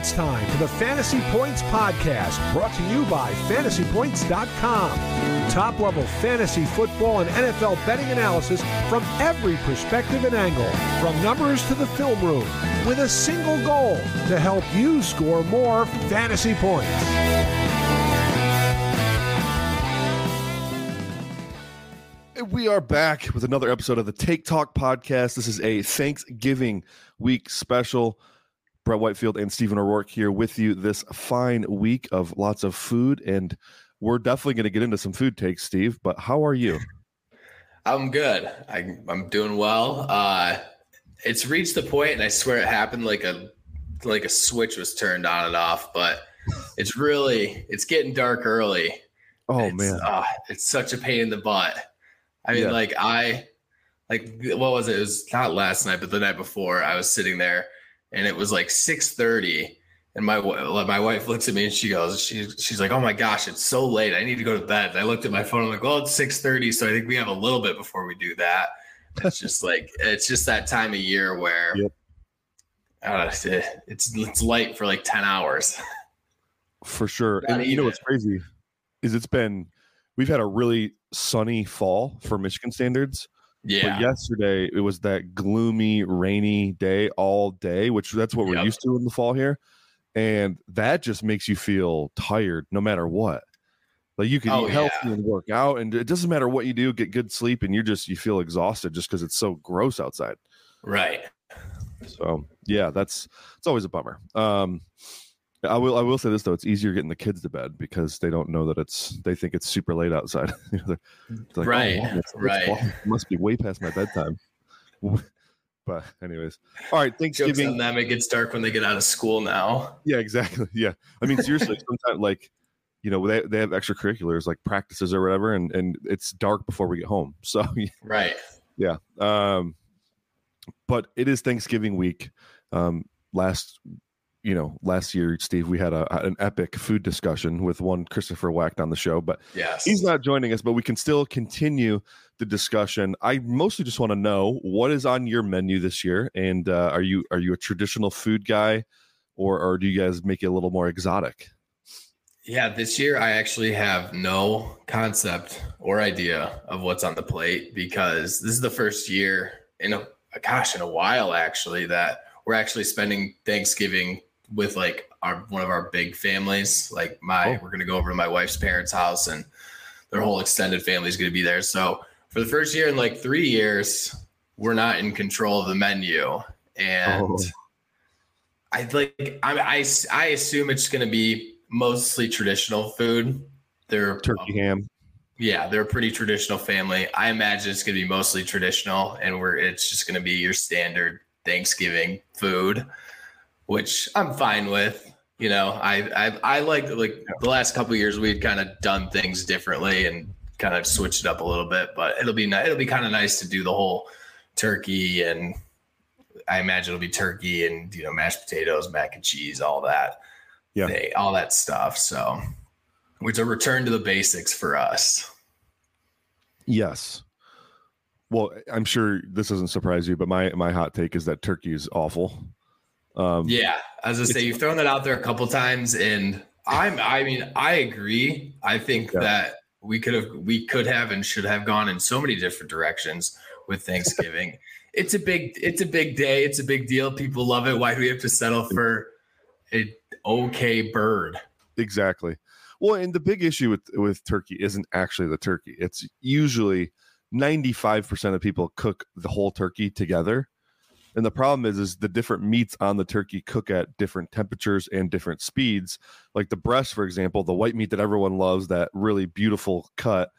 It's time for the Fantasy Points Podcast, brought to you by fantasypoints.com. Top level fantasy football and NFL betting analysis from every perspective and angle, from numbers to the film room, with a single goal to help you score more fantasy points. We are back with another episode of the Take Talk podcast. This is a Thanksgiving week special. Brett Whitefield and Stephen O'Rourke here with you this fine week of lots of food. And we're definitely going to get into some food takes, Steve. But how are you? I'm good. I, am doing well. Uh, it's reached the point, and I swear it happened like a like a switch was turned on and off. But it's really it's getting dark early. Oh it's, man, uh, it's such a pain in the butt. I mean, yeah. like I like what was it? It was not last night, but the night before. I was sitting there and it was like 6:30 and my my wife looks at me and she goes she, she's like oh my gosh it's so late i need to go to bed. And i looked at my phone i'm like well it's 6:30 so i think we have a little bit before we do that. It's just like it's just that time of year where yep. uh, it's it's light for like 10 hours. For sure and you know what's crazy is it's been we've had a really sunny fall for michigan standards yeah. But yesterday it was that gloomy, rainy day all day, which that's what we're yep. used to in the fall here. And that just makes you feel tired no matter what. Like you can oh, eat healthy yeah. and work out, and it doesn't matter what you do, get good sleep, and you just you feel exhausted just because it's so gross outside. Right. So yeah, that's it's always a bummer. Um I will. I will say this though: it's easier getting the kids to bed because they don't know that it's. They think it's super late outside. they're, they're like, right. Oh, it's, right. It's, it must be way past my bedtime. but anyways, all right. Thanksgiving. Jokes on them. It gets dark when they get out of school now. Yeah, exactly. Yeah, I mean, seriously, sometimes like you know they, they have extracurriculars like practices or whatever, and and it's dark before we get home. So right. Yeah. Um, but it is Thanksgiving week. Um, last you know, last year, Steve, we had a, an epic food discussion with one Christopher Wacht on the show, but yes. he's not joining us, but we can still continue the discussion. I mostly just want to know what is on your menu this year, and uh, are you are you a traditional food guy, or or do you guys make it a little more exotic? Yeah, this year I actually have no concept or idea of what's on the plate because this is the first year in a gosh in a while actually that we're actually spending Thanksgiving with like our one of our big families. Like my, oh. we're gonna go over to my wife's parents' house, and their whole extended family is gonna be there. So for the first year in like three years, we're not in control of the menu, and oh. I like I, I I assume it's gonna be mostly traditional food. They're turkey um, ham. Yeah, they're a pretty traditional family. I imagine it's gonna be mostly traditional, and we're it's just gonna be your standard Thanksgiving food which I'm fine with. You know, I I, I like like the last couple years we'd kind of done things differently and kind of switched it up a little bit, but it'll be it'll be kind of nice to do the whole turkey and I imagine it'll be turkey and you know mashed potatoes, mac and cheese, all that, yeah, they, all that stuff. So, which a return to the basics for us. Yes. Well, I'm sure this doesn't surprise you, but my my hot take is that turkey is awful. Um, yeah, as I say, you've thrown that out there a couple times, and I'm. I mean, I agree. I think yeah. that we could have, we could have, and should have gone in so many different directions with Thanksgiving. it's a big, it's a big day. It's a big deal. People love it. Why do we have to settle for a okay bird? Exactly. Well, and the big issue with with turkey isn't actually the turkey. It's usually 95% of people cook the whole turkey together and the problem is, is the different meats on the turkey cook at different temperatures and different speeds. Like the breast, for example, the white meat that everyone loves, that really beautiful cut,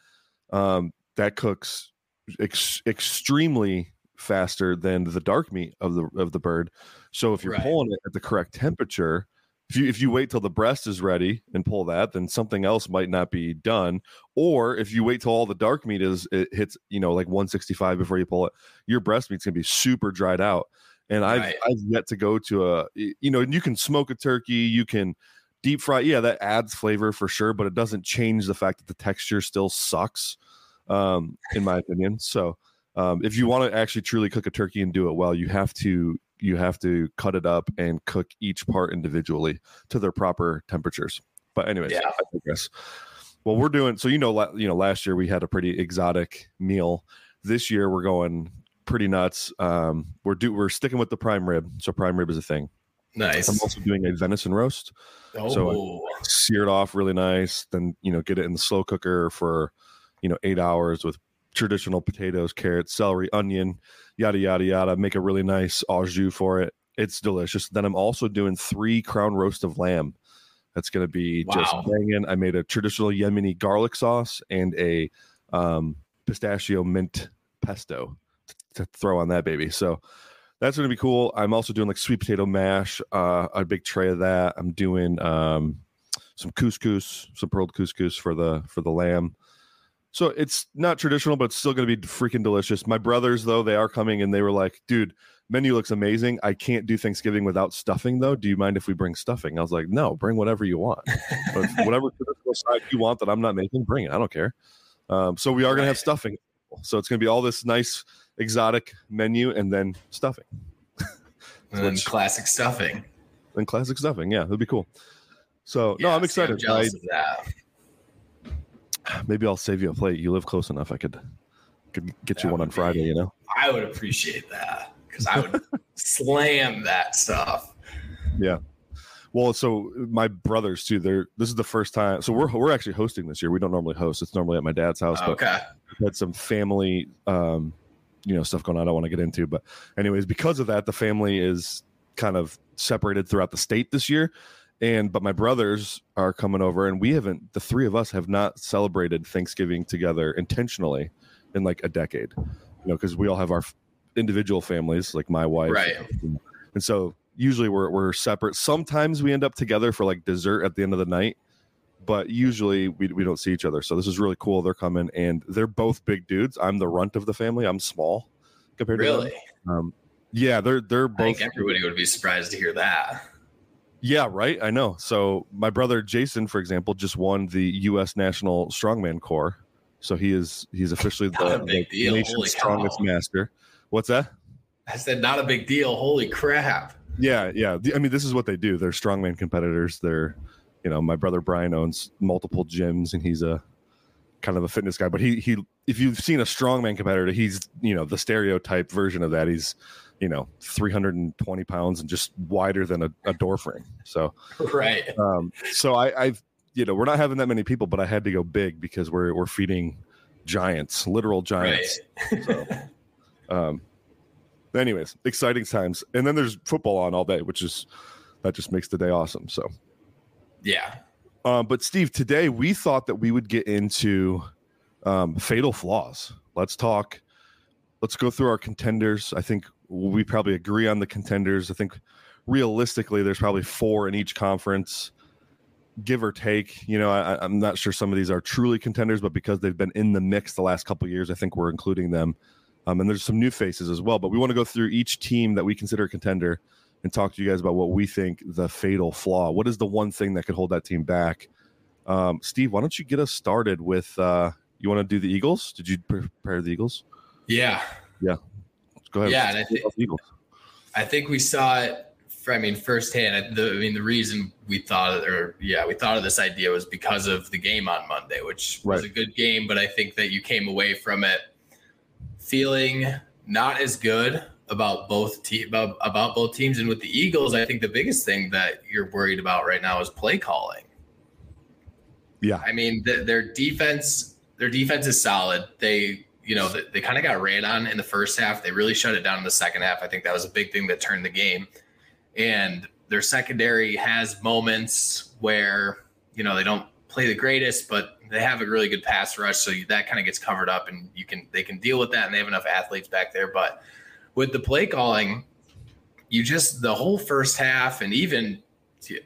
um, that cooks ex- extremely faster than the dark meat of the of the bird. So if you're Right. pulling it at the correct temperature, if you if you wait till the breast is ready and pull that, then something else might not be done. Or if you wait till all the dark meat is it hits, you know, like 165 before you pull it, your breast meat's gonna be super dried out. And I've Right. I've yet to go to a you know, and you can smoke a turkey, you can deep fry. Yeah, that adds flavor for sure, but it doesn't change the fact that the texture still sucks, um, in my opinion. So um, if you want to actually truly cook a turkey and do it well, you have to you have to cut it up and cook each part individually to their proper temperatures. But anyways, Yeah. I digress. Well, we're doing so. You know, la- you know, last year we had a pretty exotic meal. This year we're going pretty nuts. Um, we're do we're sticking with the prime rib. So prime rib is a thing. Nice. I'm also doing a venison roast oh, so- sear it off really nice then you know get it in the slow cooker for you know eight hours with traditional potatoes carrots celery onion yada yada yada make a really nice au jus for it. It's delicious. Then i'm also doing three crown roast of lamb. That's going to be just Wow. banging. I made a traditional yemeni garlic sauce and a um, pistachio mint pesto to, to throw on that baby. So that's going to be cool. I'm also doing like sweet potato mash uh, a big tray of that. I'm doing um, some couscous, some pearled couscous for the for the lamb. So it's not traditional, but it's still going to be freaking delicious. My brothers, though, they are coming and they were like, "Dude, menu looks amazing. I can't do Thanksgiving without stuffing, though. Do you mind if we bring stuffing?" I was like, "No, bring whatever you want. But whatever traditional side you want that I'm not making, bring it. I don't care." Um, so we are going to have stuffing. So it's going to be all this nice exotic menu and then stuffing and then classic stuffing. and classic stuffing. Yeah, it'd be cool. So no, I'm Yeah, see, excited. I- jealous of that. maybe I'll save you a plate. You live close enough. I could could get you one on Friday. be- You know. I would appreciate that because I would slam that stuff. Yeah. Well, so my brothers too. They're this is the first time. So we're we're actually hosting this year. We don't normally host. It's normally at my dad's house, but Okay. we had some family, um, you know, stuff going on. I don't want to get into, but anyways, because of that, the family is kind of separated throughout the state this year. And but my brothers are coming over, and we haven't. The three of us have not celebrated Thanksgiving together intentionally in like a decade. You know, because we all have our individual families, like my wife, Right. and so usually we're we're separate. Sometimes we end up together for like dessert at the end of the night, but usually we we don't see each other. So this is really cool. They're coming and they're both big dudes. I'm the runt of the family. I'm small compared to Really? Um, yeah, they're they're I both. think everybody would be surprised to hear that. Yeah, right. I know. So my brother Jason, for example, just won the U.S. National Strongman Corps. So he is he's officially the, the nation's Holy cow. strongest master. What's that? I said, not a big deal. Holy crap. Yeah, yeah. I mean, this is what they do. They're strongman competitors. They're, you know, my brother Brian owns multiple gyms, and he's a kind of a fitness guy. But he he, if you've seen a strongman competitor, he's you know the stereotype version of that. He's you know 320 pounds and just wider than a, a door frame. So Right. um, so I, I've you know we're not having that many people, but I had to go big because we're we're feeding giants, literal giants. Right. So, um, anyways, exciting times. And then there's football on all day, which is that just makes the day awesome. So, Yeah. um, but Steve, today we thought that we would get into um, fatal flaws. Let's talk. Let's go through our contenders. I think we probably agree on the contenders. I think realistically, there's probably four in each conference, give or take. You know, I, I'm not sure some of these are truly contenders, but because they've been in the mix the last couple of years, I think we're including them. Um, and there's some new faces as well. But we want to go through each team that we consider a contender and talk to you guys about what we think the fatal flaw. What is the one thing that could hold that team back? Um, Steve, why don't you get us started with? Uh, you want to do the Eagles? Did you prepare the Eagles? Yeah. Yeah. Go ahead. Yeah, and I think- I think we saw it. For, I mean, firsthand. The, I mean, the reason we thought, or yeah, we thought of this idea was because of the game on Monday, which was a good game. But I think that you came away from it feeling not as good about both te- about, about both teams. And with the Eagles, I think the biggest thing that you're worried about right now is play calling. Yeah, I mean, th- their defense, their defense is solid. They, you know, they, they kind of got ran on in the first half. They really shut it down in the second half. I think that was a big thing that turned the game. And their secondary has moments where, you know, they don't play the greatest, but they have a really good pass rush. So that kind of gets covered up and you can, they can deal with that and they have enough athletes back there. But with the play calling, you just the whole first half and even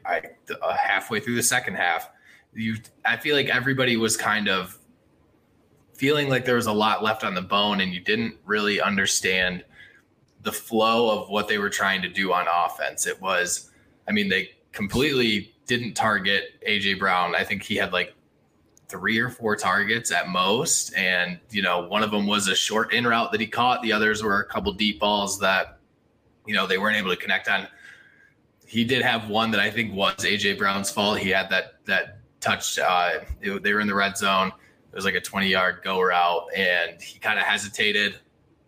I, uh, halfway through the second half, you I feel like everybody was kind of feeling like there was a lot left on the bone and you didn't really understand the flow of what they were trying to do on offense. It was, I mean, they completely didn't target AJ Brown. I think he had like three or four targets at most. And, you know, one of them was a short in route that he caught. The others were a couple deep balls that, you know, they weren't able to connect on. He did have one that I think was AJ Brown's fault. He had that, that touch. Uh, it, they were in the red zone. It was like a 20 yard go route and he kind of hesitated.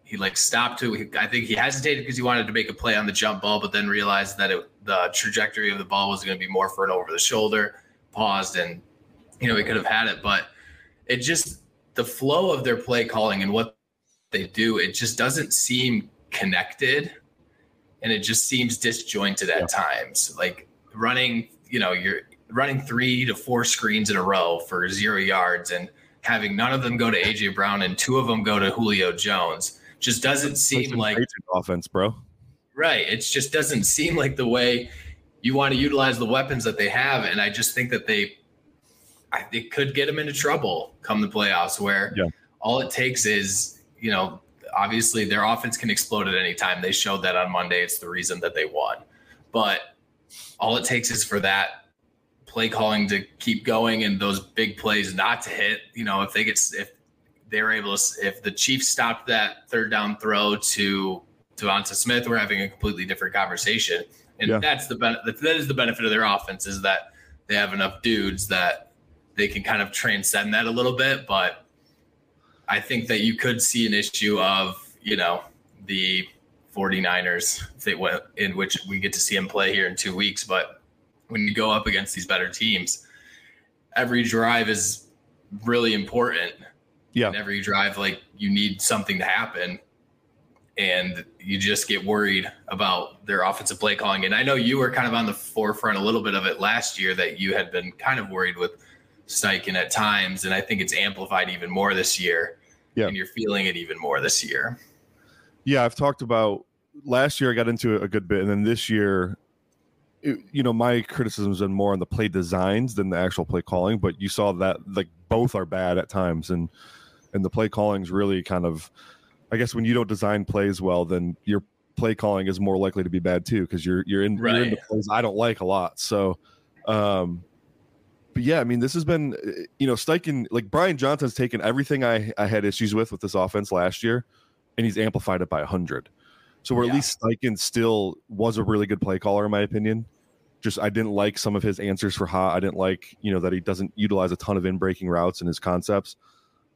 He like stopped to, I think he hesitated because he wanted to make a play on the jump ball, but then realized that it, the trajectory of the ball was going to be more for an over the shoulder, paused and you know, he could have had it, but it just the flow of their play calling and what they do, it just doesn't seem connected and it just seems disjointed at yeah. times. Like running, you know, you're running three to four screens in a row for zero yards and having none of them go to AJ Brown and two of them go to Julio Jones just doesn't seem like offense, bro. Right. It just doesn't seem like the way you want to utilize the weapons that they have. And I just think that they I, it could get them into trouble come the playoffs where yeah. all it takes is, you know, obviously their offense can explode at any time. They showed that on Monday. It's the reason that they won. But all it takes is for that play calling to keep going and those big plays not to hit. You know, if they get if they're able to if the Chiefs stopped that third down throw to DeVonta Smith, we're having a completely different conversation. And yeah. that's the benefit that is the benefit of their offense is that they have enough dudes that they can kind of transcend that a little bit. But I think that you could see an issue of, you know, the 49ers they went in which we get to see them play here in two weeks. But when you go up against these better teams, every drive is really important. Yeah. And every drive, like you need something to happen. And you just get worried about their offensive play calling. And I know you were kind of on the forefront a little bit of it last year that you had been kind of worried with Steichen at times, and I think it's amplified even more this year. Yeah, and you're feeling it even more this year. Yeah, I've talked about last year. I got into it a good bit, and then this year, it, you know, my criticisms been more on the play designs than the actual play calling. But you saw that like both are bad at times, and and the play calling is really kind of, I guess, when you don't design plays well, then your play calling is more likely to be bad too because you're you're in right. you're into plays I don't like a lot. So, um, but yeah, I mean, this has been, you know, Steichen, like Brian Johnson's taken everything I, I had issues with with this offense last year, and he's amplified it by 100. So, where yeah. at least Steichen still was a really good play caller, in my opinion. Just, I didn't like some of his answers for hot. I didn't like, you know, that he doesn't utilize a ton of in breaking routes in his concepts.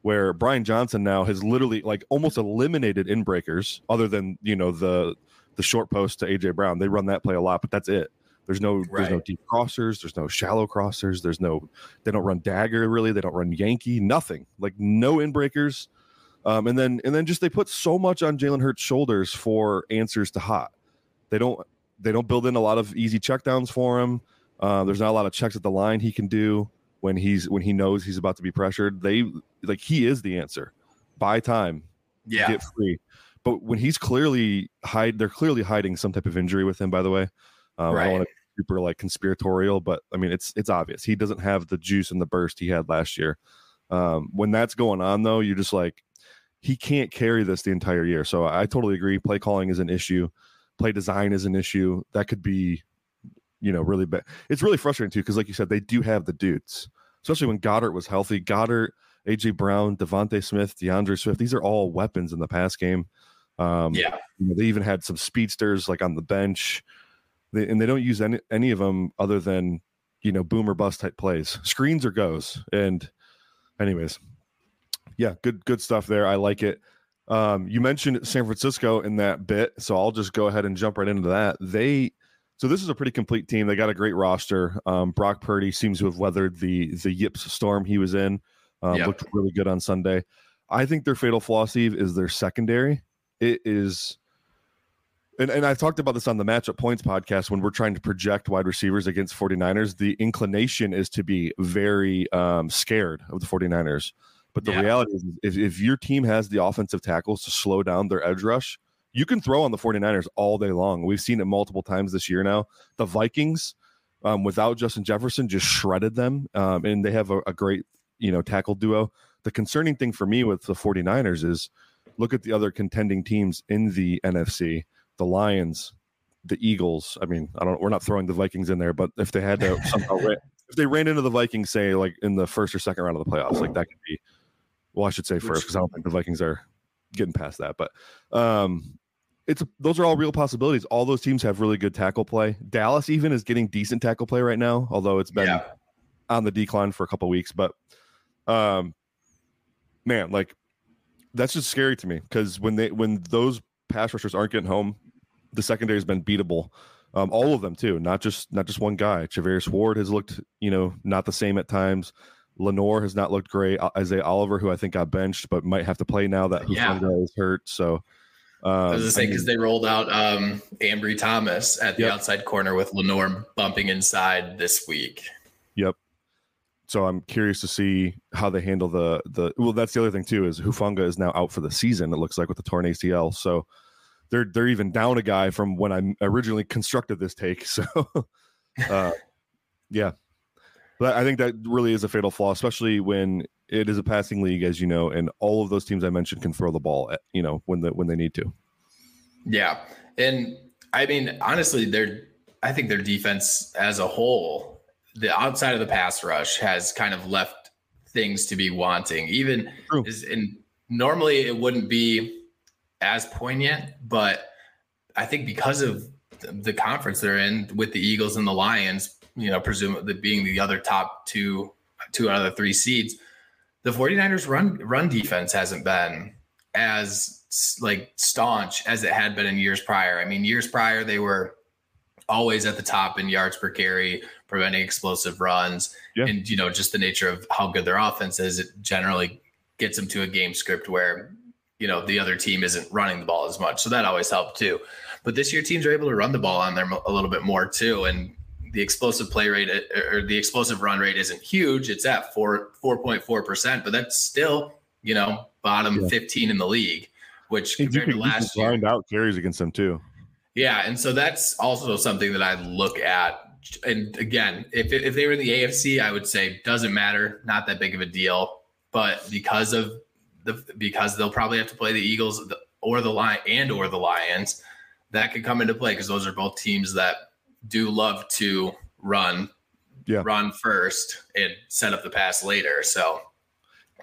Where Brian Johnson now has literally like almost eliminated in breakers, other than, you know, the, the short post to AJ Brown. They run that play a lot, but that's it. There's no right. there's no deep crossers. There's no shallow crossers. There's no they don't run dagger really. They don't run Yankee. Nothing like no inbreakers. Um, and then and then just they put so much on Jalen Hurts' shoulders for answers to hot. They don't they don't build in a lot of easy checkdowns for him. Uh, there's not a lot of checks at the line he can do when he's when he knows he's about to be pressured. They like he is the answer. Buy time, yeah, get free. But when he's clearly hide, they're clearly hiding some type of injury with him. By the way, um, right. I don't want to super like conspiratorial, but I mean it's it's obvious he doesn't have the juice and the burst he had last year. Um, when that's going on though, you're just like he can't carry this the entire year. So I totally agree. Play calling is an issue. Play design is an issue. That could be, you know, really bad. It's really frustrating too because, like you said, they do have the dudes, especially when Goedert was healthy. Goedert, AJ Brown, DeVonta Smith, DeAndre Swift. These are all weapons in the pass game. Um, yeah, you know, they even had some speedsters like on the bench. They, and they don't use any any of them other than you know boomer bust type plays, screens or goes. And anyways, yeah, good good stuff there. I like it. Um, you mentioned San Francisco in that bit, so I'll just go ahead and jump right into that. They so this is a pretty complete team. They got a great roster. Um, Brock Purdy seems to have weathered the the yips storm he was in. Um, yep. Looked really good on Sunday. I think their fatal flaw, Steve, is their secondary. It is and, and I've talked about this on the matchup points podcast when we're trying to project wide receivers against 49ers. The inclination is to be very um, scared of the 49ers. But the yeah. reality is, if, if your team has the offensive tackles to slow down their edge rush, you can throw on the 49ers all day long. We've seen it multiple times this year now. The Vikings, um, without Justin Jefferson, just shredded them. Um, and they have a, a great, you know, tackle duo. The concerning thing for me with the 49ers is look at the other contending teams in the NFC, the Lions, the Eagles. I mean, I don't we're not throwing the Vikings in there, but if they had to somehow ran, if they ran into the Vikings, say like in the first or second round of the playoffs, like that could be well, I should say first because I don't think the Vikings are getting past that. But um it's those are all real possibilities. All those teams have really good tackle play. Dallas even is getting decent tackle play right now, although it's been yeah. on the decline for a couple weeks. But um man, like that's just scary to me because when they when those pass rushers aren't getting home, the secondary has been beatable. Um, all of them too, not just not just one guy. Charvarius Ward has looked, you know, not the same at times. Lenoir has not looked great. Isaiah Oliver, who I think got benched, but might have to play now that Hufanga yeah. is hurt. So um, I was because they rolled out um, Ambry Thomas at the yep. outside corner with Lenoir bumping inside this week. Yep. So I'm curious to see how they handle the the. Well, that's the other thing too is Hufanga is now out for the season. It looks like with the torn ACL. So they're they're even down a guy from when I originally constructed this take. So, uh, yeah, but I think that really is a fatal flaw, especially when it is a passing league, as you know, and all of those teams I mentioned can throw the ball, at, you know, when the when they need to. Yeah, and I mean, honestly, their I think their defense as a whole the outside of the pass rush has kind of left things to be wanting. Even is in normally it wouldn't be as poignant, but I think because of the conference they're in with the Eagles and the Lions, you know, presumably being the other top two, two out of the three seeds, the 49ers run run defense hasn't been as like staunch as it had been in years prior. I mean, years prior they were always at the top in yards per carry, preventing explosive runs, yeah. and you know just the nature of how good their offense is. It generally gets them to a game script where you know the other team isn't running the ball as much, so that always helped too. But this year, teams are able to run the ball on them a little bit more too, and the explosive play rate uh, or the explosive run rate isn't huge. It's at four four point four percent, but that's still you know bottom yeah. fifteen in the league, which compared to last year, grind out carries against them too. Yeah, and so that's also something that I look at. And again, if if they were in the AFC, I would say doesn't matter, not that big of a deal. But because of the because they'll probably have to play the Eagles or the Lion and or the Lions, that could come into play because those are both teams that do love to run, yeah. run first and set up the pass later. So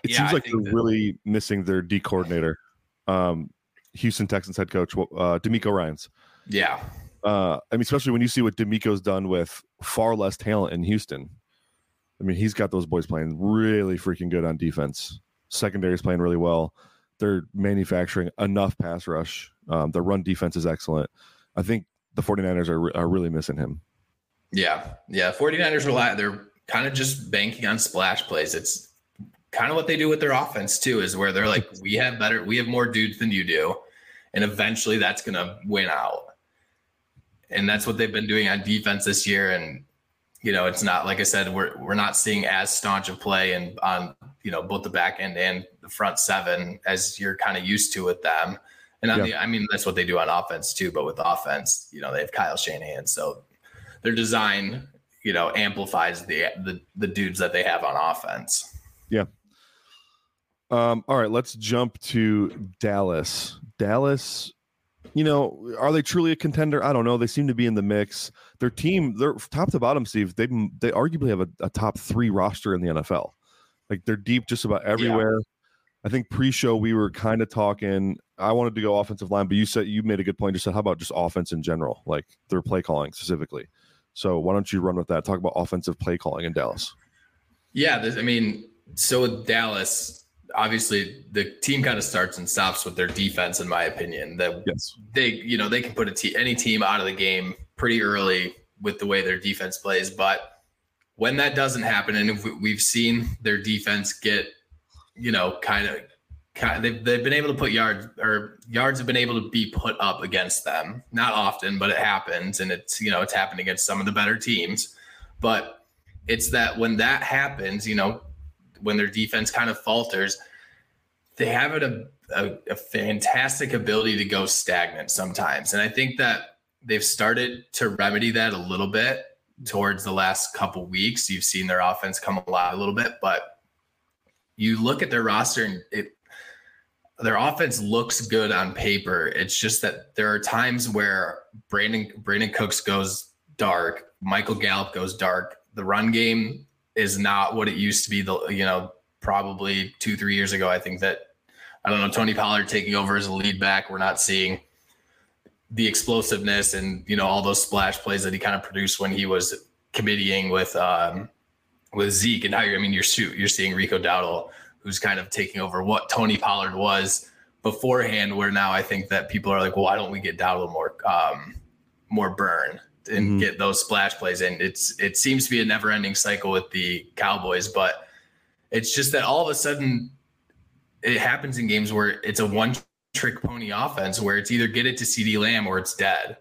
it yeah, seems like they're that, really missing their D coordinator, um, Houston Texans head coach uh, DeMeco Ryans. Yeah. Uh, I mean, especially when you see what DeMeco's done with far less talent in Houston. I mean, he's got those boys playing really freaking good on defense. Secondary is playing really well. They're manufacturing enough pass rush. Um, their run defense is excellent. I think the 49ers are, are really missing him. Yeah. Yeah. 49ers are, they're kind of just banking on splash plays. It's kind of what they do with their offense, too, is where they're like, we have better, we have more dudes than you do. And eventually that's going to win out and that's what they've been doing on defense this year. And you know, it's not like I said, we're we're not seeing as staunch of play and on you know both the back end and the front seven as you're kind of used to with them. And yeah. the, I mean, that's what they do on offense too. But with offense, you know, they have Kyle Shanahan, so their design, you know, amplifies the the the dudes that they have on offense. Yeah. Um, all right, let's jump to Dallas. Dallas you know, are they truly a contender? I don't know. They seem to be in the mix. Their team, they're top to bottom, Steve. They they arguably have a, a top three roster in the NFL. Like they're deep just about everywhere. Yeah. I think pre-show we were kind of talking. I wanted to go offensive line, but you said you made a good point. You said, how about just offense in general, like their play calling specifically? So why don't you run with that? Talk about offensive play calling in Dallas. Yeah, I mean, so with Dallas, obviously the team kind of starts and stops with their defense, in my opinion. That yes. they, you know, they can put a te- any team out of the game pretty early with the way their defense plays. But when that doesn't happen, and if we've seen their defense get, you know, kind of, kind of they've, they've been able to put yards or yards have been able to be put up against them. Not often, but it happens, and it's you know it's happened against some of the better teams. But it's that when that happens, you know, when their defense kind of falters, they have a, a, a fantastic ability to go stagnant sometimes. And I think that they've started to remedy that a little bit towards the last couple weeks. You've seen their offense come alive a little bit, but you look at their roster and it their offense looks good on paper. It's just that there are times where Brandon Brandin Cooks goes dark, Michael Gallup goes dark. The run game is not what it used to be. The you know probably two three years ago. I think that I don't know Tony Pollard taking over as a lead back. We're not seeing the explosiveness and you know all those splash plays that he kind of produced when he was committeeing with um, with Zeke. And now you're I mean you're you're seeing Rico Dowdle who's kind of taking over what Tony Pollard was beforehand. Where now I think that people are like, well, why don't we get Dowdle more um, more burn? and mm-hmm. get those splash plays And It's it seems to be a never ending cycle with the Cowboys, but it's just that all of a sudden it happens in games where it's a one trick pony offense where it's either get it to CeeDee Lamb or it's dead.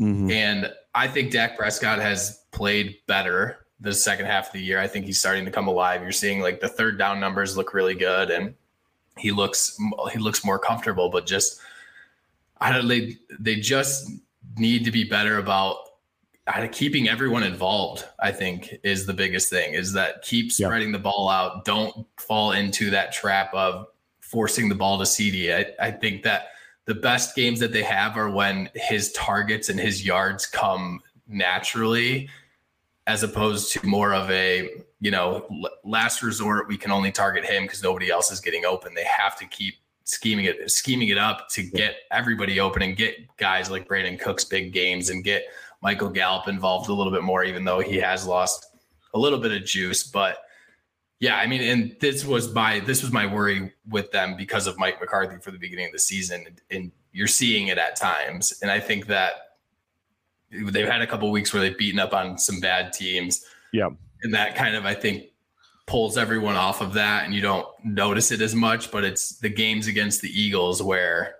Mm-hmm. And I think Dak Prescott has played better the second half of the year. I think he's starting to come alive. You're seeing like the third down numbers look really good and he looks he looks more comfortable, but just I don't they they just need to be better about keeping everyone involved i think is the biggest thing is that keep spreading the ball out don't fall into that trap of forcing the ball to CeeDee I, I think that the best games that they have are when his targets and his yards come naturally as opposed to more of a you know last resort we can only target him because nobody else is getting open they have to keep scheming it scheming it up to get everybody open and get guys like Brandin Cooks big games and get Michael Gallup involved a little bit more, even though he has lost a little bit of juice. But yeah, I mean, and this was my this was my worry with them because of Mike McCarthy for the beginning of the season, and you're seeing it at times. And I think that they've had a couple weeks where they've beaten up on some bad teams. Yeah, and that kind of I think pulls everyone off of that, and you don't notice it as much. But it's the games against the Eagles where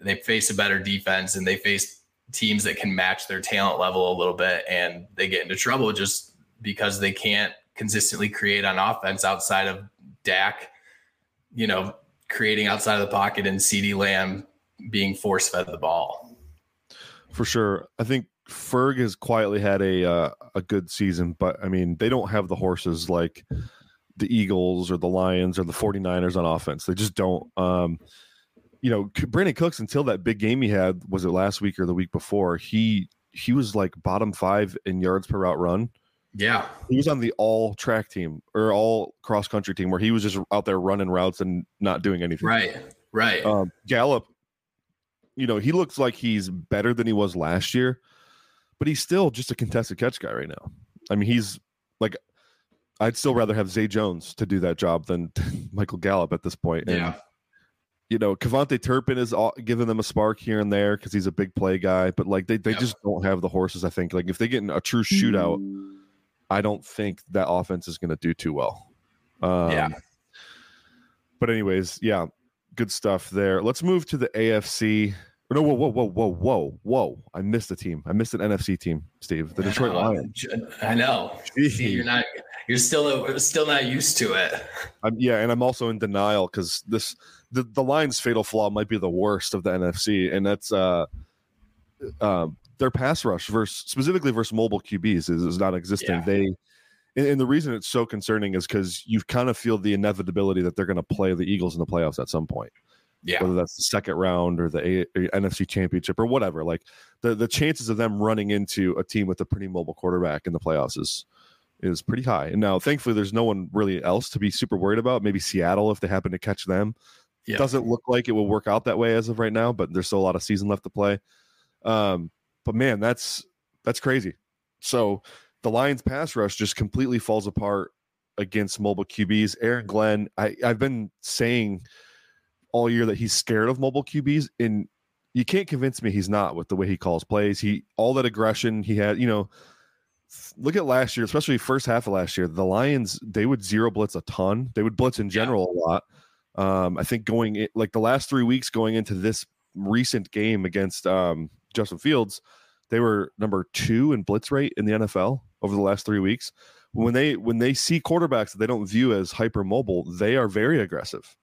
they face a better defense and they face teams that can match their talent level a little bit and they get into trouble just because they can't consistently create on offense outside of Dak, you know, creating outside of the pocket and CeeDee Lamb being force fed the ball. For sure. I think Ferg has quietly had a uh, a good season, but I mean, they don't have the horses like the Eagles or the Lions or the 49ers on offense. They just don't. Um, you know, Brandin Cooks until that big game he had was it last week or the week before? He he was like bottom five in yards per route run. Yeah, he was on the all track team or all cross country team where he was just out there running routes and not doing anything. Right, right. Um, Gallup, you know, he looks like he's better than he was last year, but he's still just a contested catch guy right now. I mean, he's like, I'd still rather have Zay Jones to do that job than Michael Gallup at this point. And, yeah you know, KaVontae Turpin is all, giving them a spark here and there because he's a big play guy, but like they, they yep. just don't have the horses. I think like if they get in a true shootout, I don't think that offense is going to do too well. Um, yeah. But anyways, yeah, good stuff there. Let's move to the AFC. No, whoa, whoa, whoa, whoa, whoa, whoa! I missed a team. I missed an NFC team, Steve. The Detroit Lions. I know. See, you're not. You're still still not used to it. I'm, yeah, and I'm also in denial because this the the Lions' fatal flaw might be the worst of the NFC, and that's uh, uh, their pass rush versus specifically versus mobile QBs is, is not existing. Yeah. They and, and, the reason it's so concerning is because you kind of feel the inevitability that they're going to play the Eagles in the playoffs at some point. Yeah. Whether that's the second round or the a- NFC championship or whatever. Like the, the chances of them running into a team with a pretty mobile quarterback in the playoffs is is pretty high. And now thankfully there's no one really else to be super worried about. Maybe Seattle if they happen to catch them. Yeah. Doesn't look like it will work out that way as of right now, but there's still a lot of season left to play. Um, but man, that's that's crazy. So the Lions pass rush just completely falls apart against mobile QBs. Aaron Glenn, I, I've been saying all year that he's scared of mobile QBs, and you can't convince me he's not with the way he calls plays. He all that aggression he had, you know. Look at last year, especially first half of last year. The Lions they would zero blitz a ton. They would blitz in general yeah. a lot. Um, I think going in, like the last three weeks going into this recent game against um, Justin Fields, they were number two in blitz rate in the NFL over the last three weeks. When they when they see quarterbacks that they don't view as hyper mobile, they are very aggressive.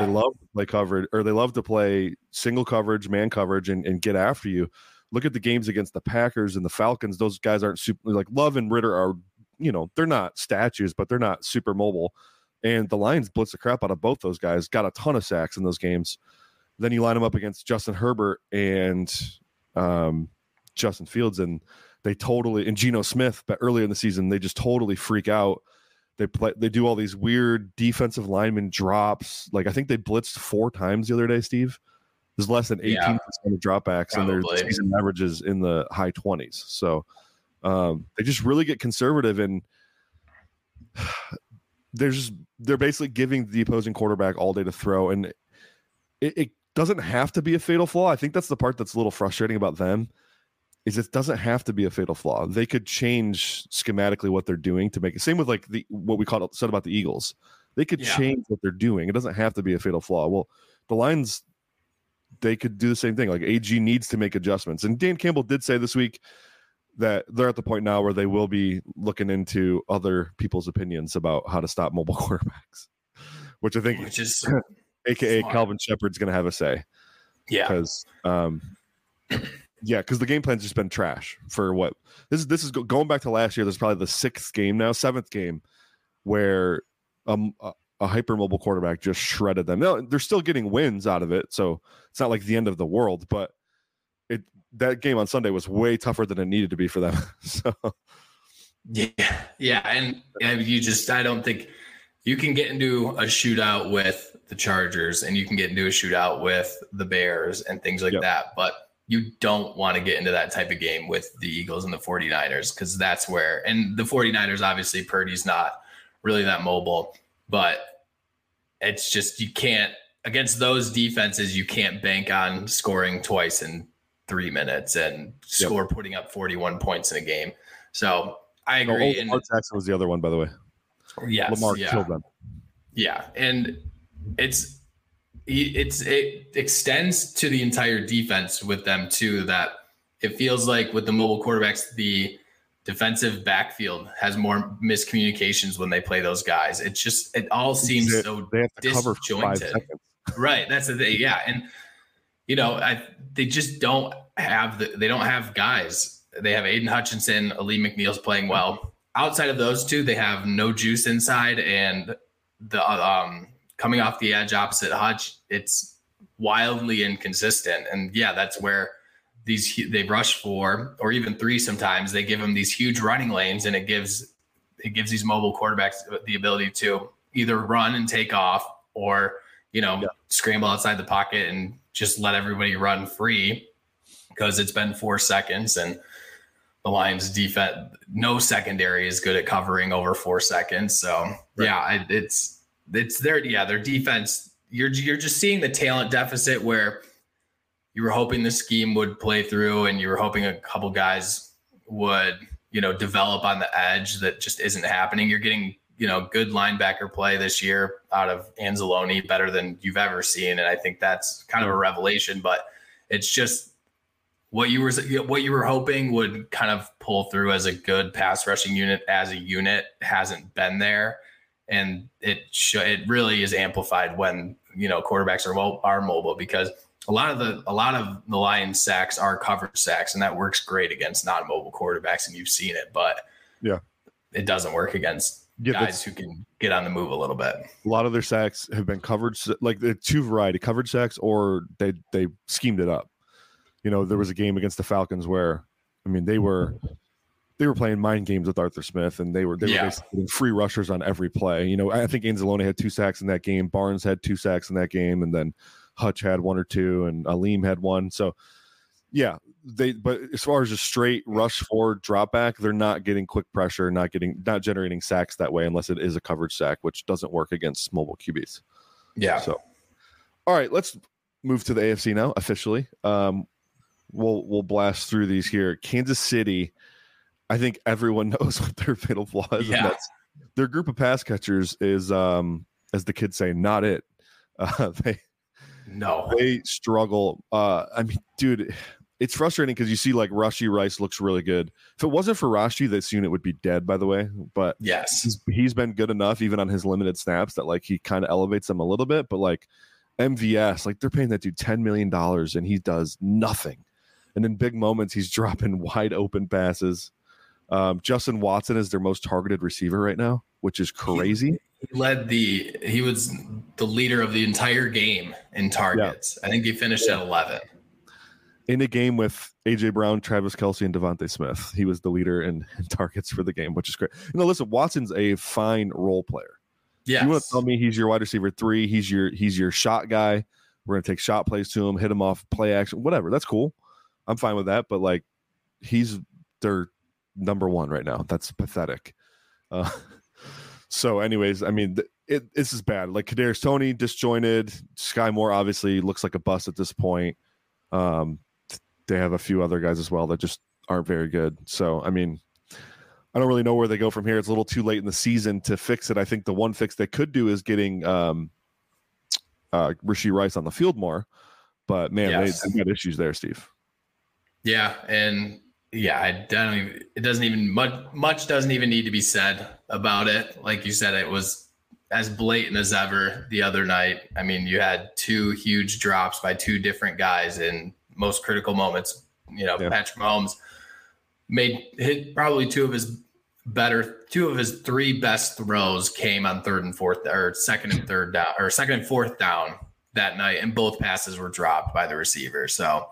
They love to play coverage, or they love to play single coverage, man coverage, and, and get after you. Look at the games against the Packers and the Falcons. Those guys aren't super like Love and Ridder are, you know, they're not statues, but they're not super mobile. And the Lions blitz the crap out of both those guys. Got a ton of sacks in those games. Then you line them up against Justin Herbert and um, Justin Fields, and they totally and Geno Smith. But earlier in the season, they just totally freak out. They play. They do all these weird defensive lineman drops. Like I think they blitzed four times the other day. Steve, there's less than eighteen Yeah. percent of dropbacks, and their season averages in the high twenties. So um, they just really get conservative, and they're just they're basically giving the opposing quarterback all day to throw, and it, it doesn't have to be a fatal flaw. I think that's the part that's a little frustrating about them is it doesn't have to be a fatal flaw. They could change schematically what they're doing to make it. Same with like the what we called said about the Eagles. They could Yeah. change what they're doing. It doesn't have to be a fatal flaw. Well, the Lions they could do the same thing. Like AG needs to make adjustments. And Dan Campbell did say this week that they're at the point now where they will be looking into other people's opinions about how to stop mobile quarterbacks, which I think, Which is aka smart. Calvin Shepard's going to have a say yeah. because um yeah because the game plan's just been trash for what this is this is going back to last year this is probably the sixth game now seventh game where um a, a hypermobile quarterback just shredded them now they're still getting wins out of it so it's not like the end of the world but it that game on sunday was way tougher than it needed to be for them so Yeah, yeah, and, and you just I don't think you can get into a shootout with the Chargers and you can get into a shootout with the Bears and things like Yep. that, but you don't want to get into that type of game with the Eagles and the 49ers because that's where and the 49ers obviously Purdy's not really that mobile, but it's just you can't against those defenses you can't bank on scoring twice in 3 minutes and score putting up 41 points in a game. So I agree. oh, and Jackson was the other one by the way yes, lamar yeah, killed them yeah, and it's it's it extends to the entire defense with them too. That it feels like with the mobile quarterbacks, the defensive backfield has more miscommunications when they play those guys. It just it all seems they, so they have to cover five disjointed. right. That's the thing. Yeah, and you know, I they just don't have the they don't have guys. They have Aidan Hutchinson, Ali McNeill's playing well. Outside of those two, they have no juice inside, and the um coming off the edge opposite Hutch, it's wildly inconsistent. And yeah, that's where these they rush for or even three sometimes. They give them these huge running lanes, and it gives it gives these mobile quarterbacks the ability to either run and take off or you know Yeah. scramble outside the pocket and just let everybody run free because it's been four seconds and the Lions defense no secondary is good at covering over four seconds. So Right. yeah, it's it's their yeah their defense. You're you're just seeing the talent deficit where you were hoping the scheme would play through and you were hoping a couple guys would you know develop on the edge that just isn't happening. You're getting you know good linebacker play this year out of Anzalone better than you've ever seen, and I think that's kind of a revelation. But it's just what you were what you were hoping would kind of pull through as a good pass rushing unit as a unit hasn't been there, and it sh- it really is amplified when you know quarterbacks are mo- are mobile because a lot of the a lot of the Lions sacks are coverage sacks, and that works great against non mobile quarterbacks, and you've seen it, but Yeah. it doesn't work against Yeah, guys who can get on the move a little bit. a lot of their sacks have been covered like the two variety covered sacks or they they schemed it up you know there was a game against the falcons where i mean they were they were playing mind games with arthur smith and they were they Yeah. were basically free rushers on every play. You know i think anzalone had two sacks in that game barnes had two sacks in that game and then hutch had one or two and alim had one. So yeah they but as far as a straight rush forward drop back they're not getting quick pressure not getting not generating sacks that way unless it is a coverage sack which doesn't work against mobile qbs Yeah. so all right let's move to the afc now officially. Um we'll we'll blast through these here. Kansas city i think everyone knows what their fatal flaw is and Yeah. their group of pass catchers is um as the kids say not it uh they no. they struggle. Uh, I mean, dude, it's frustrating because you see like Rashee Rice looks really good. If it wasn't for Rashee, this unit would be dead, by the way. But yes, he's, he's been good enough, even on his limited snaps, that like he kind of elevates them a little bit. But like MVS, like they're paying that dude $10 million and he does nothing. And in big moments, he's dropping wide open passes. Um, Justin Watson is their most targeted receiver right now, which is crazy. He, he led the, he was the leader of the entire game in targets. Yeah. I think he finished at 11 in a game with AJ Brown, Travis Kelce, and DeVonta Smith. He was the leader in, in, targets for the game, which is great. You know, listen, Watson's a fine role player. Yeah, you want to tell me he's your wide receiver three? He's your he's your shot guy. We're gonna take shot plays to him, hit him off play action, whatever. That's cool. I'm fine with that. But like, he's their number one right now. That's pathetic. Uh, so, anyways, I mean, it, this is bad. Like Kadarius Toney disjointed. Sky Moore obviously looks like a bust at this point. Um, they have a few other guys as well that just aren't very good. So, I mean, I don't really know where they go from here. It's a little too late in the season to fix it. I think the one fix they could do is getting um, uh, Rashee Rice on the field more. But man, yes. they, have got issues there, Steve. Yeah, and yeah, I don't. Even, it doesn't even much. Much doesn't even need to be said about it. Like you said, it was as blatant as ever the other night. I mean, you had two huge drops by two different guys in most critical moments. You know, yeah. Patrick Mahomes made hit probably two of his better, two of his three best throws came on third and fourth, or second and third down, or second and fourth down that night, and both passes were dropped by the receiver. So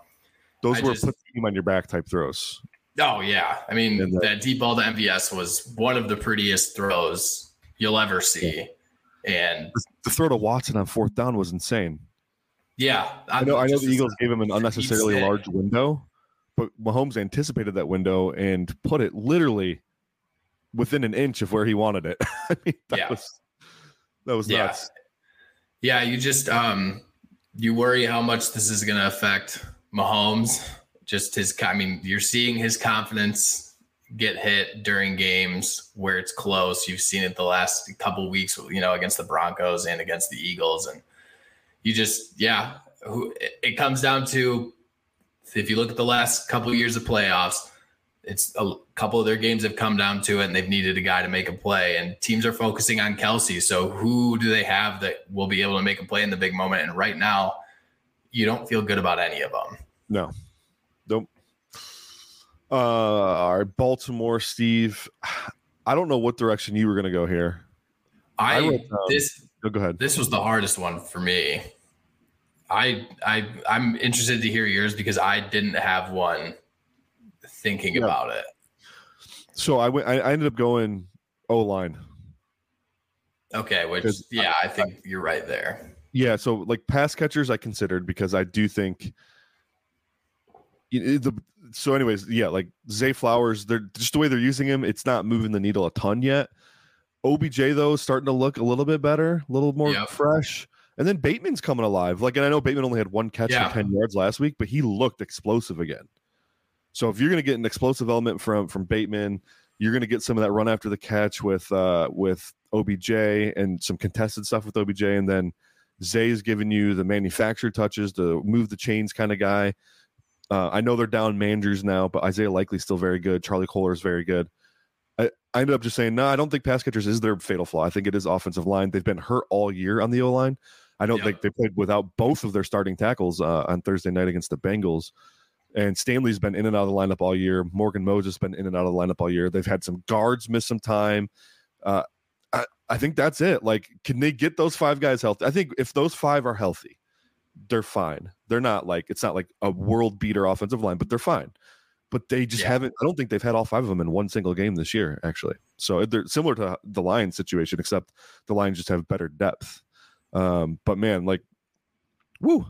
those I were just, put team on your back type throws. Oh yeah, I mean the, that deep ball to MVS was one of the prettiest throws you'll ever see, and the throw to Watson on fourth down was insane. Yeah, I, I know. I know the Eagles gave him an unnecessarily large window, but Mahomes anticipated that window and put it literally within an inch of where he wanted it. I mean, that yeah. was that was yeah. nuts. Yeah, you just um you worry how much this is going to affect Mahomes. Just his, I mean, you're seeing his confidence get hit during games where it's close. You've seen it the last couple weeks, you know, against the Broncos and against the Eagles, and you just yeah it comes down to if you look at the last couple of years of playoffs it's a couple of their games have come down to it and they've needed a guy to make a play. And teams are focusing on Kelce. so who do they have that will be able to make a play in the big moment? And right now you don't feel good about any of them. No uh all right baltimore steve i don't know what direction you were going to go here i, I wrote, um, this Oh, go ahead. This was the hardest one for me. I I I'm interested to hear yours because I didn't have one thinking yeah. about it. So I went. I ended up going O line. Okay, which yeah, I, I think I, you're right there. Yeah, so like pass catchers, I considered because I do think the. So, anyways, yeah, like Zay Flowers, they're just the way they're using him. It's not moving the needle a ton yet. OBJ though starting to look a little bit better, a little more yep. fresh. And then Bateman's coming alive. Like, and I know Bateman only had one catch yeah. for 10 yards last week, but he looked explosive again. So if you're going to get an explosive element from from Bateman, you're going to get some of that run after the catch with uh with OBJ and some contested stuff with OBJ, and then Zay's giving you the manufactured touches, the move the chains kind of guy. Uh, I know they're down managers now, but Isaiah Likely still very good. Charlie Kolar is very good. I ended up just saying, no, I don't think pass catchers is their fatal flaw. I think it is offensive line. They've been hurt all year on the O line. I don't think they played without both of their starting tackles uh, on Thursday night against the Bengals. And Stanley's been in and out of the lineup all year. Morgan Moses been in and out of the lineup all year. They've had some guards miss some time. Uh, I, I think that's it. Like, can they get those five guys healthy? I think if those five are healthy, they're fine. They're not like it's not like a world beater offensive line, but they're fine but they just yeah. haven't. I don't think they've had all five of them in one single game this year, actually. So they're similar to the Lions situation, except the Lions just have better depth. Um, but man, like, woo,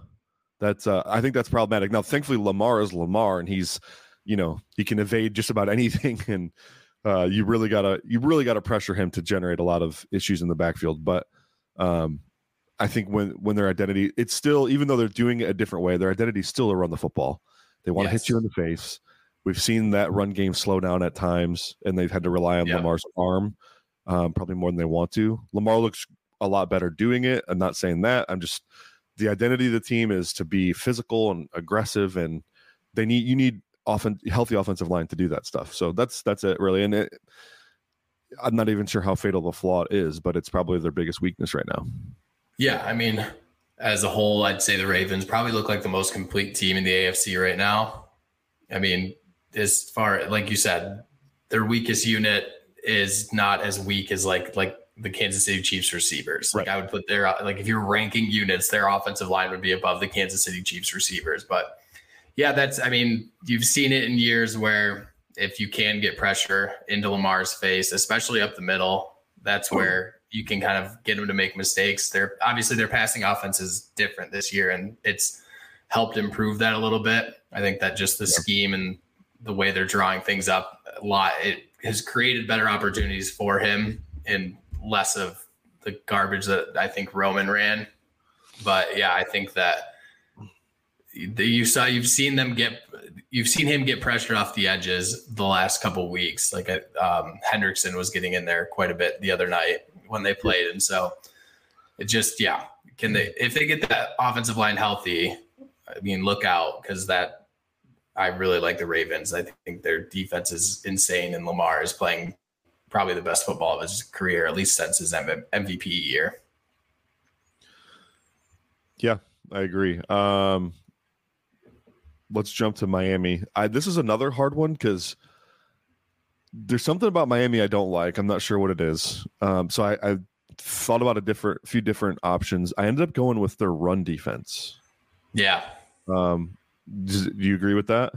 that's uh, I think that's problematic. Now, thankfully, Lamar is Lamar, and he's, you know, he can evade just about anything, and uh, you really gotta you really gotta pressure him to generate a lot of issues in the backfield. But um, I think when when their identity, it's still even though they're doing it a different way, their identity is still to run the football. They want to hit you in the face. We've seen that run game slow down at times, and they've had to rely on yeah. Lamar's arm um, probably more than they want to. Lamar looks a lot better doing it. I'm not saying that. I'm just the identity of the team is to be physical and aggressive and they need you need often healthy offensive line to do that stuff. So that's that's it really. And it, I'm not even sure how fatal the flaw is, but it's probably their biggest weakness right now. Yeah, I mean, as a whole, I'd say the Ravens probably look like the most complete team in the AFC right now. I mean, as far like you said, their weakest unit is not as weak as like like the Kansas City Chiefs receivers. Like right. I would put their like if you're ranking units, their offensive line would be above the Kansas City Chiefs receivers. But yeah, that's I mean, you've seen it in years where if you can get pressure into Lamar's face, especially up the middle, that's oh. where you can kind of get them to make mistakes. They're obviously their passing offense is different this year, and it's helped improve that a little bit. I think that just the yeah. scheme and the way they're drawing things up a lot, it has created better opportunities for him and less of the garbage that I think Roman ran. But yeah, I think that you saw you've seen them get you've seen him get pressure off the edges the last couple weeks. Like um, Hendrickson was getting in there quite a bit the other night when they played, and so it just yeah. Can they if they get that offensive line healthy? I mean, look out because that I really like the Ravens. I think their defense is insane, and Lamar is playing probably the best football of his career, at least since his MVP year. Yeah, I agree. Um, let's jump to Miami. I, this is another hard one because there's something about Miami I don't like. I'm not sure what it is. Um, so I, I thought about a different, few different options. I ended up going with their run defense. Yeah. Um, do you agree with that?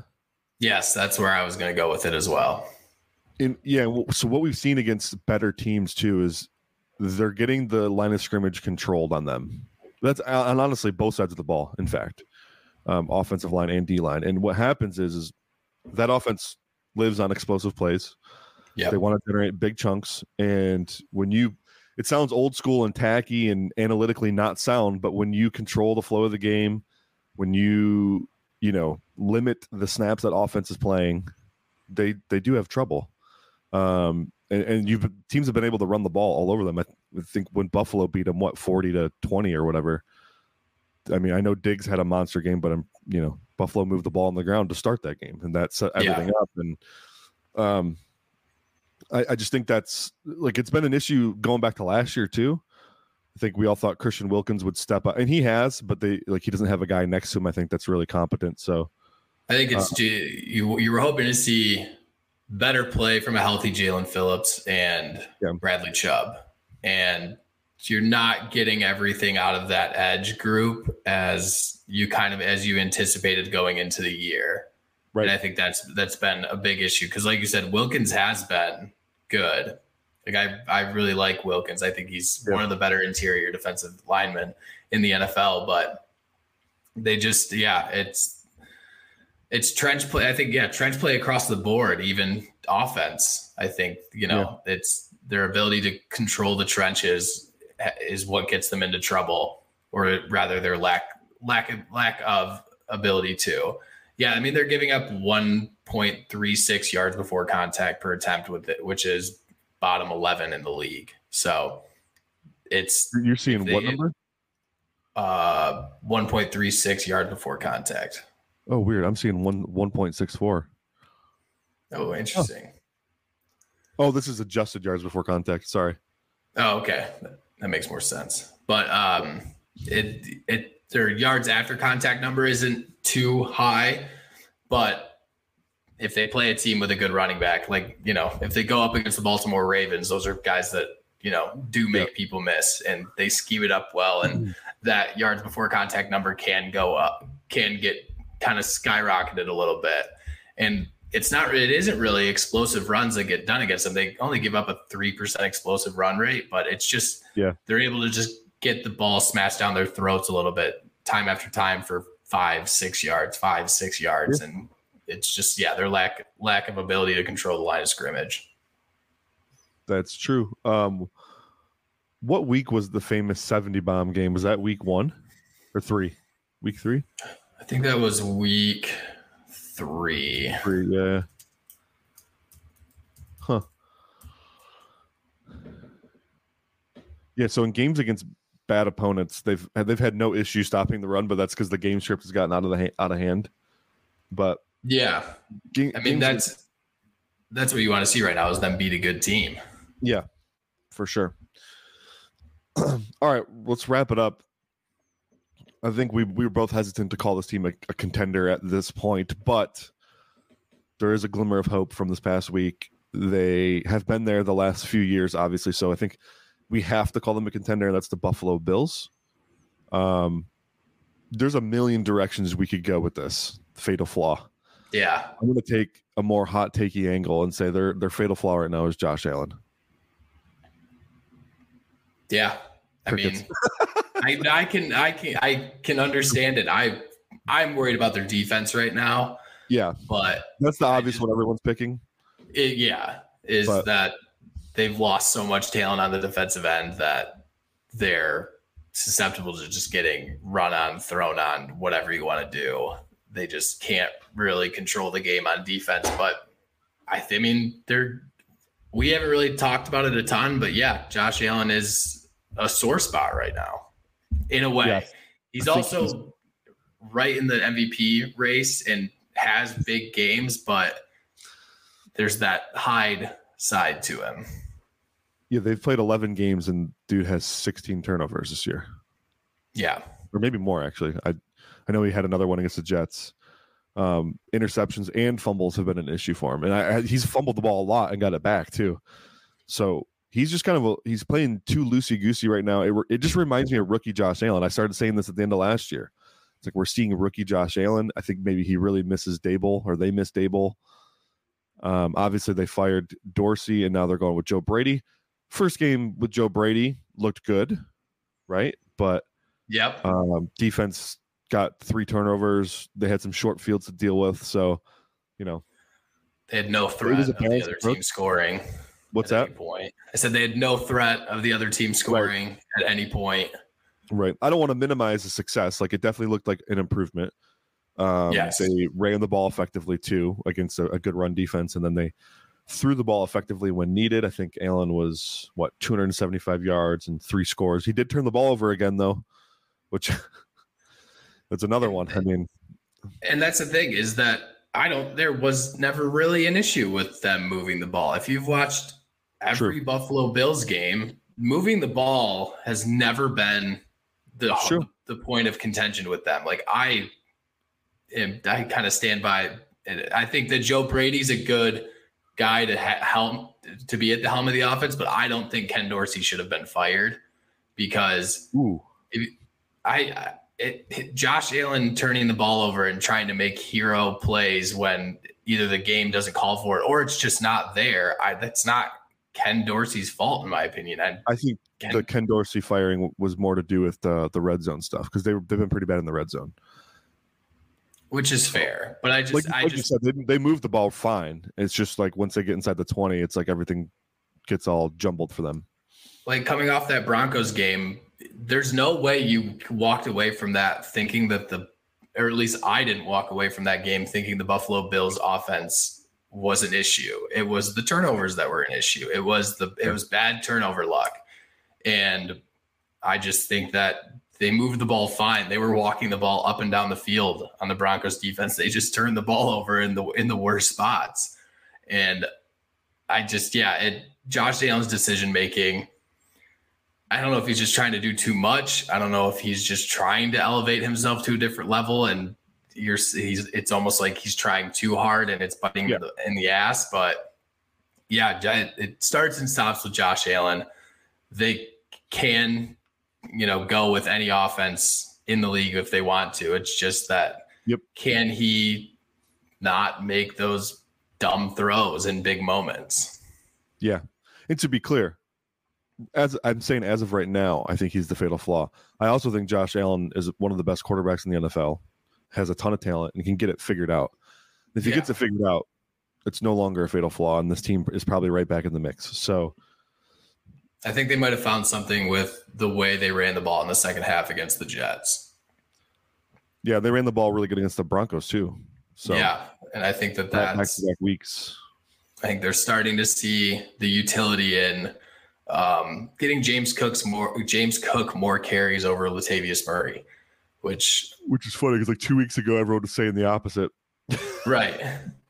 Yes, that's where I was going to go with it as well. In yeah, so what we've seen against better teams too is they're getting the line of scrimmage controlled on them. That's and honestly both sides of the ball. In fact, um, offensive line and D line. And what happens is, is that offense lives on explosive plays. Yeah, they want to generate big chunks, and when you, it sounds old school and tacky and analytically not sound, but when you control the flow of the game, when you you know limit the snaps that offense is playing, they they do have trouble. Um, and, and you've teams have been able to run the ball all over them. I think when Buffalo beat them, what forty to twenty or whatever, I mean, I know Diggs had a monster game, but I'm you know Buffalo moved the ball on the ground to start that game, and that set everything yeah. up. And um, I, I just think that's like it's been an issue going back to last year too. I think we all thought Christian Wilkins would step up, and he has, but they like he doesn't have a guy next to him. I think that's really competent. So I think it's uh, you. You were hoping to see better play from a healthy Jaelan Phillips and yeah. Bradley Chubb, and you're not getting everything out of that edge group as you kind of as you anticipated going into the year. Right. And I think that's that's been a big issue because, like you said, Wilkins has been good. Like I, I really like Wilkins. I think he's yeah. one of the better interior defensive linemen in the NFL. But they just, yeah, it's it's trench play. I think, yeah, trench play across the board, even offense. I think you know yeah. it's their ability to control the trenches is what gets them into trouble, or rather their lack lack of lack of ability to. Yeah, I mean they're giving up 1.36 yards before contact per attempt with it, which is bottom 11 in the league. So it's you're seeing they, what number? Uh, 1.36 yards before contact. Oh, weird. I'm seeing one 1.64. Oh, interesting. Oh. oh, this is adjusted yards before contact. Sorry. Oh, okay that makes more sense. But um, it it their yards after contact number isn't too high, but if they play a team with a good running back, like you know, if they go up against the Baltimore Ravens, those are guys that you know do make yep. people miss, and they scheme it up well, and mm-hmm. that yards before contact number can go up, can get kind of skyrocketed a little bit, and it's not it isn't really explosive runs that get done against them. They only give up a three percent explosive run rate, but it's just yeah they're able to just get the ball smashed down their throats a little bit time after time for five six yards, five six yards, yeah. and it's just yeah their lack lack of ability to control the line of scrimmage. That's true. Um, what week was the famous seventy bomb game? Was that week one or three? Week three? I think that was week three. Three, yeah. Huh. Yeah, so in games against bad opponents, they've they've had no issue stopping the run, but that's because the game script has gotten out of the out of hand. But Yeah. ga- I mean, that's that's what you want to see right now is them beat a good team. yeah, for sure. All right, let's wrap it up. I think we we were both hesitant to call this team a, a contender at this point, but there is a glimmer of hope from this past week. They have been there the last few years, obviously. So I think we have to call them a contender. and That's the Buffalo Bills. Um, there's a million directions we could go with this fatal flaw. Yeah. I'm going to take a more hot takey angle and say their their fatal flaw right now is Josh Allen. Yeah. I Crickets. mean, I, I can I can I can understand it. I I'm worried about their defense right now, Yeah, but that's the obvious just- one everyone's picking. it, yeah, is But- that they've lost so much talent on the defensive end that they're susceptible to just getting run on, thrown on, whatever you want to do. They just can't really control the game on defense. But I, th- I mean, they're we haven't really talked about it a ton, but yeah, Josh Allen is a sore spot right now, in a way. Yes. He's also he's- right in the MVP race and has big games, but there's that hide side to him. Yeah, they've played 11 games and dude has 16 turnovers this year, Yeah. or maybe more actually. I I know he had another one against the Jets. Um, interceptions and fumbles have been an issue for him, and I, I, he's fumbled the ball a lot and got it back too. So he's just kind of a, he's playing too loosey goosey right now. It, it just reminds me of rookie Josh Allen. I started saying this at the end of last year. It's like we're seeing rookie Josh Allen. I think maybe he really misses Daboll or they miss Daboll. Um, obviously, they fired Dorsey and now they're going with Joe Brady. First game with Joe Brady looked good, right? But Yep. um, defense got three turnovers. They had some short fields to deal with. So, you know, They had no threat of the other approach. team scoring. what's at that? any point. I said they had no threat of the other team scoring at any point. Right. I don't want to minimize the success. Like it definitely looked like an improvement. Um, Yes. They ran the ball effectively too against a, a good run defense, and then they threw the ball effectively when needed. I think Allen was what 275 yards and three scores. He did turn the ball over again though, which that's another one. I mean, And that's the thing is that I don't. There was never really an issue with them moving the ball. If you've watched every Buffalo Bills game, moving the ball has never been the Sure. the point of contention with them. Like I am, I kind of stand by. I think that Joe Brady's a good guy to ha- helm to be at the helm of the offense, but I don't think Ken Dorsey should have been fired because ooh, I, I it, it- Josh Allen turning the ball over and trying to make hero plays when either the game doesn't call for it or it's just not there. I that's not Ken Dorsey's fault in my opinion. I, I think Ken, the Ken Dorsey firing was more to do with the the red zone stuff because they they've been pretty bad in the red zone. Which is fair, but I just like, I like you just said, they, they move the ball fine. It's just like once they get inside the 20, it's like everything gets all jumbled for them. like coming off that Broncos game, there's no way you walked away from that thinking that the, or at least I didn't walk away from that game thinking the Buffalo Bills offense was an issue. It was the turnovers that were an issue. It was the, it was bad turnover luck. And I just think that they moved the ball fine. They were walking the ball up and down the field on the Broncos defense. They just turned the ball over in the, in the worst spots. And I just, yeah, it, Josh Allen's decision making, I don't know if he's just trying to do too much. I don't know if he's just trying to elevate himself to a different level, and you're he's it's almost like he's trying too hard and it's biting Yeah. the, in the ass. But yeah, it starts and stops with Josh Allen. They can, you know, go with any offense in the league if they want to. It's just that Yep. can he not make those dumb throws in big moments? Yeah. And to be clear, as I'm saying, as of right now, I think he's the fatal flaw. I also think Josh Allen is one of the best quarterbacks in the NFL, has a ton of talent, and can get it figured out. If he Yeah. gets it figured out, it's no longer a fatal flaw, and this team is probably right back in the mix. So, I think they might have found something with the way they ran the ball in the second half against the Jets. yeah, they ran the ball really good against the Broncos too. So, yeah, and I think that that's back weeks. I think they're starting to see the utility in um, getting James Cook's more James Cook more carries over Latavius Murray, which Which is funny because like two weeks ago, everyone was saying the opposite. right.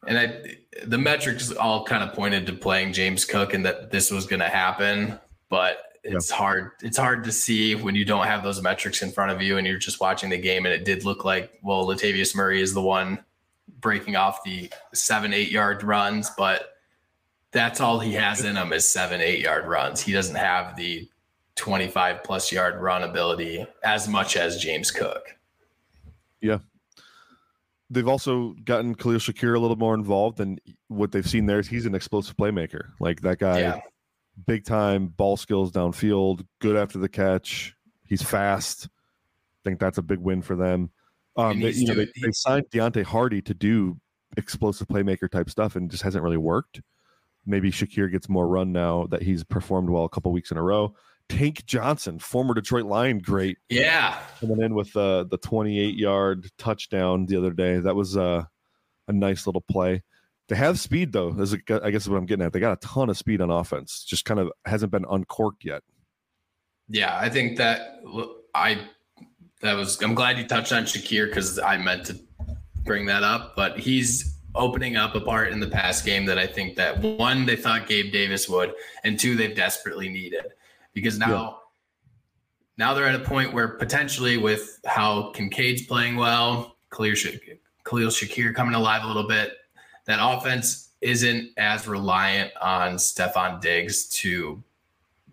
And I, the metrics all kind of pointed to playing James Cook and that this was going to happen, but it's yeah. hard. It's hard to see when you don't have those metrics in front of you and you're just watching the game. And it did look like, well, Latavius Murray is the one breaking off the seven, eight yard runs, but that's all he has in him is seven, eight yard runs. He doesn't have the 25 plus yard run ability as much as James Cook. Yeah. They've also gotten Khalil Shakir a little more involved, and what they've seen there is he's an explosive playmaker. Like that guy, yeah. Big time ball skills downfield, good after the catch. He's fast. I think that's a big win for them. Um, they, you know, they, they signed Deonte Harty to do explosive playmaker type stuff, and just hasn't really worked. Maybe Shakir gets more run now that he's performed well a couple weeks in a row. Tank Johnson, former Detroit Lion great. Yeah. Coming in with uh, the 28 yard touchdown the other day. That was uh, a nice little play. They have speed, though. As I guess is what I'm getting at. They got a ton of speed on offense. Just kind of hasn't been uncorked yet. Yeah, I think that I that was. I'm glad you touched on Shakir because I meant to bring that up, but he's opening up a part in the pass game that I think that one they thought Gabe Davis would, and two they've desperately needed because now yeah. now they're at a point where potentially with how Kincaid's playing well, Khalil, Khalil Shakir coming alive a little bit, that offense isn't as reliant on Stefon Diggs to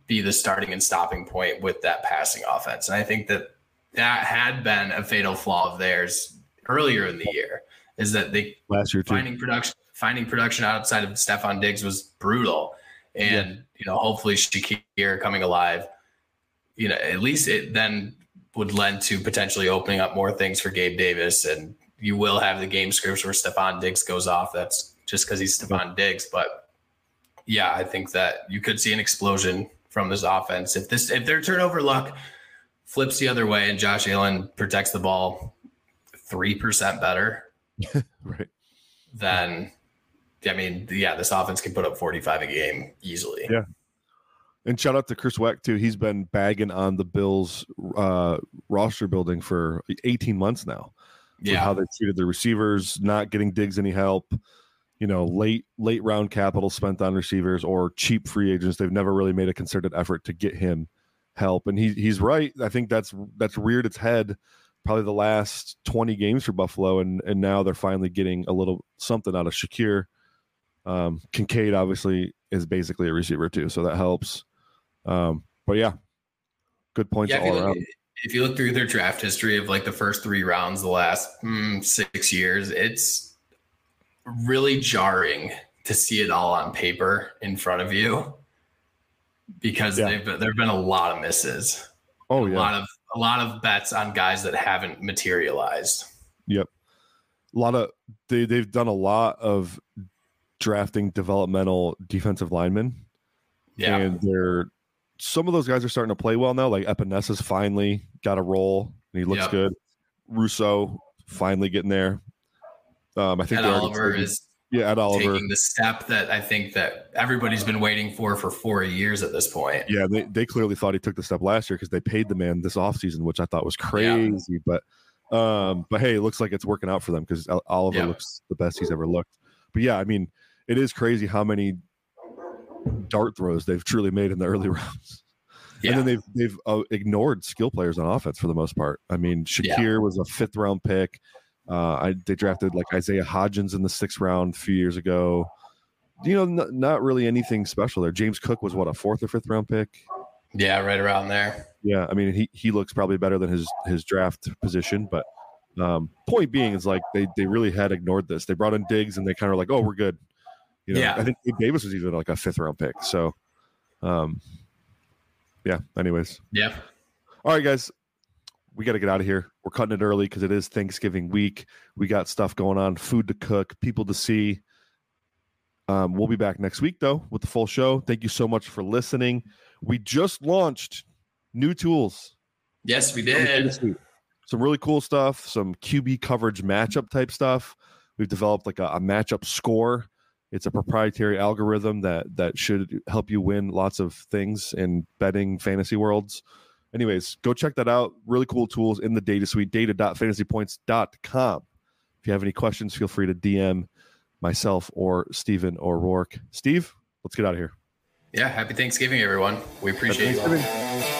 be the starting and stopping point with that passing offense. And I think that that had been a fatal flaw of theirs earlier in the year is that they last year finding too. production finding production outside of Stefon Diggs was brutal. And yeah. you know, hopefully Shakir coming alive, you know, at least it then would lend to potentially opening up more things for Gabe Davis. And you will have the game scripts where Stefon Diggs goes off. That's just because he's Stefon Diggs. But yeah, I think that you could see an explosion from this offense if this if their turnover luck flips the other way and Josh Allen protects the ball three percent better. right. Then I mean, yeah, this offense can put up 45 a game easily. Yeah. And shout out to Chris Wecht too. He's been bagging on the Bills uh, roster building for 18 months now. Yeah, how they treated the receivers, not getting Diggs any help. You know, late late round capital spent on receivers or cheap free agents. They've never really made a concerted effort to get him help. And he he's right. I think that's that's reared its head probably the last 20 games for Buffalo, and and now they're finally getting a little something out of Shakir um, Kincaid obviously is basically a receiver too, so that helps. Um, but yeah, good points yeah, all around. If you look through their draft history of like the first three rounds, the last mm, six years, it's really jarring to see it all on paper in front of you because yeah. they've there've been a lot of misses. Oh yeah, a lot of a lot of bets on guys that haven't materialized. Yep, a lot of they they've done a lot of drafting developmental defensive linemen. Yeah. And they're some of those guys are starting to play well now. Like Epenesa's finally got a role and he looks yep. good. Rousseau finally getting there. Um, I think Ed Oliver is yeah, Ed Oliver taking the step that I think that everybody's been waiting for for four years at this point. Yeah, they, they clearly thought he took the step last year because they paid the man this offseason, which I thought was crazy. Yeah. But um, but hey, it looks like it's working out for them because Oliver yeah. looks the best he's ever looked. But yeah, I mean, it is crazy how many dart throws they've truly made in the early rounds. Yeah. And then they've they've uh, ignored skill players on offense for the most part. I mean, Shakir yeah. was a fifth round pick. Uh, I, they drafted like Isaiah Hodgins in the sixth round a few years ago. You know, n- not really anything special there. James Cook was what a fourth or fifth round pick. Yeah, right around there. Yeah, I mean, he he looks probably better than his his draft position, but um, point being is like they they really had ignored this. They brought in Diggs and they kind of like, oh, we're good. You know, yeah. I think Davis was even like a fifth round pick. So, um, yeah. Anyways. Yeah. All right, guys. We got to get out of here. We're cutting it early because it is Thanksgiving week. We got stuff going on, food to cook, people to see. Um, we'll be back next week though with the full show. Thank you so much for listening. We just launched new tools. Yes, we did. Some really cool stuff. Some QB coverage matchup type stuff. We've developed like a, a matchup score it's a proprietary algorithm that that should help you win lots of things in betting fantasy worlds. Anyways, go check that out. Really cool tools in the data suite, data.fantasypoints.com. If you have any questions, feel free to DM myself or Steven or Rourke. Steve, let's get out of here. Yeah, happy Thanksgiving, everyone. We appreciate you.